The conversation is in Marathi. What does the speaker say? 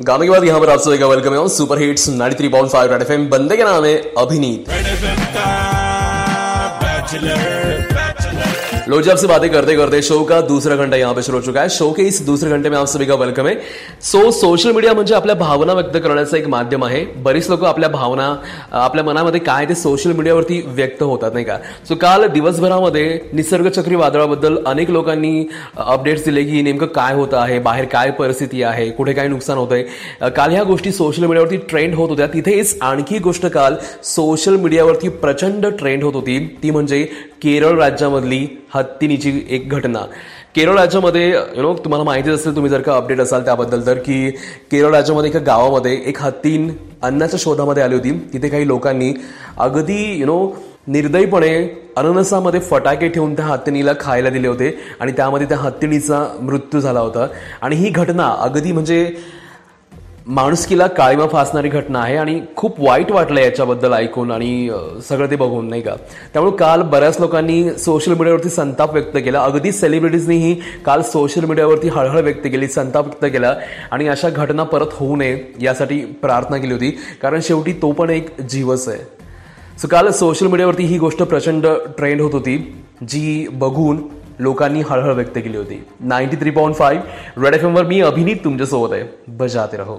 गाने के बाद यहाँ पर आप सभी का वेलकम है सुपर हिट्स 93.5 रेड एफएम बंदे के नाम है अभिनीत। लो जी आपसे बातें करते करते शो का दूसरा घंटा यहाँ पे शुरू हो चुका है। शो के इस दूसरे घंटे में आप सभी का वेलकम आहे सो सोशल मीडिया म्हणजे आपल्या भावना व्यक्त करण्याचं एक माध्यम आहे. बरीच लोक आपल्या भावना आपल्या मनामध्ये काय ते सोशल मीडियावरती व्यक्त होतात नाही का? सो काल दिवसभरामध्ये निसर्ग चक्रीवादळाबद्दल अनेक लोकांनी अपडेट्स दिले की नेमकं काय होतं आहे बाहेर काय परिस्थिती आहे कुठे काय नुकसान होतंय काल ह्या गोष्टी सोशल मीडियावरती ट्रेंड होत होत्या. तिथेच आणखी गोष्ट काल सोशल मीडियावरती प्रचंड ट्रेंड होत होती. ती म्हणजे केरळ राज्यामधली हत्तीनीची एक घटना. केरळ राज्यामध्ये यु नो तुम्हाला माहितीच असेल तुम्ही जर का अपडेट असाल त्याबद्दल तर की केरळ राज्यामध्ये एका गावामध्ये एक हत्तीन अन्नाच्या शोधामध्ये आली होती. तिथे काही लोकांनी अगदी यु नो निर्दयीपणे अननसामध्ये फटाके ठेवून त्या हत्तीनीला खायला दिले होते आणि त्यामध्ये त्या हत्तीणीचा मृत्यू झाला होता. आणि ही घटना अगदी म्हणजे माणुसकीला काळीमा फासणारी घटना आहे आणि खूप वाईट वाटलं याच्याबद्दल ऐकून आणि सगळं ते बघून नाही का? त्यामुळे काल बऱ्याच लोकांनी सोशल मीडियावरती संताप व्यक्त केला. अगदी सेलिब्रिटीजनीही काल सोशल मीडियावरती हळहळ व्यक्त केली संताप व्यक्त केला आणि अशा घटना परत होऊ नये यासाठी प्रार्थना केली होती. कारण शेवटी तो पण एक जीवच आहे. सो काल सोशल मीडियावरती ही गोष्ट प्रचंड ट्रेंड होत होती जी बघून लोकांनी हळहळ व्यक्त केली होती. Ninety three point five red F एमवर मी अभिनीत तुमच्यासोबत आहे. बजाते रहो.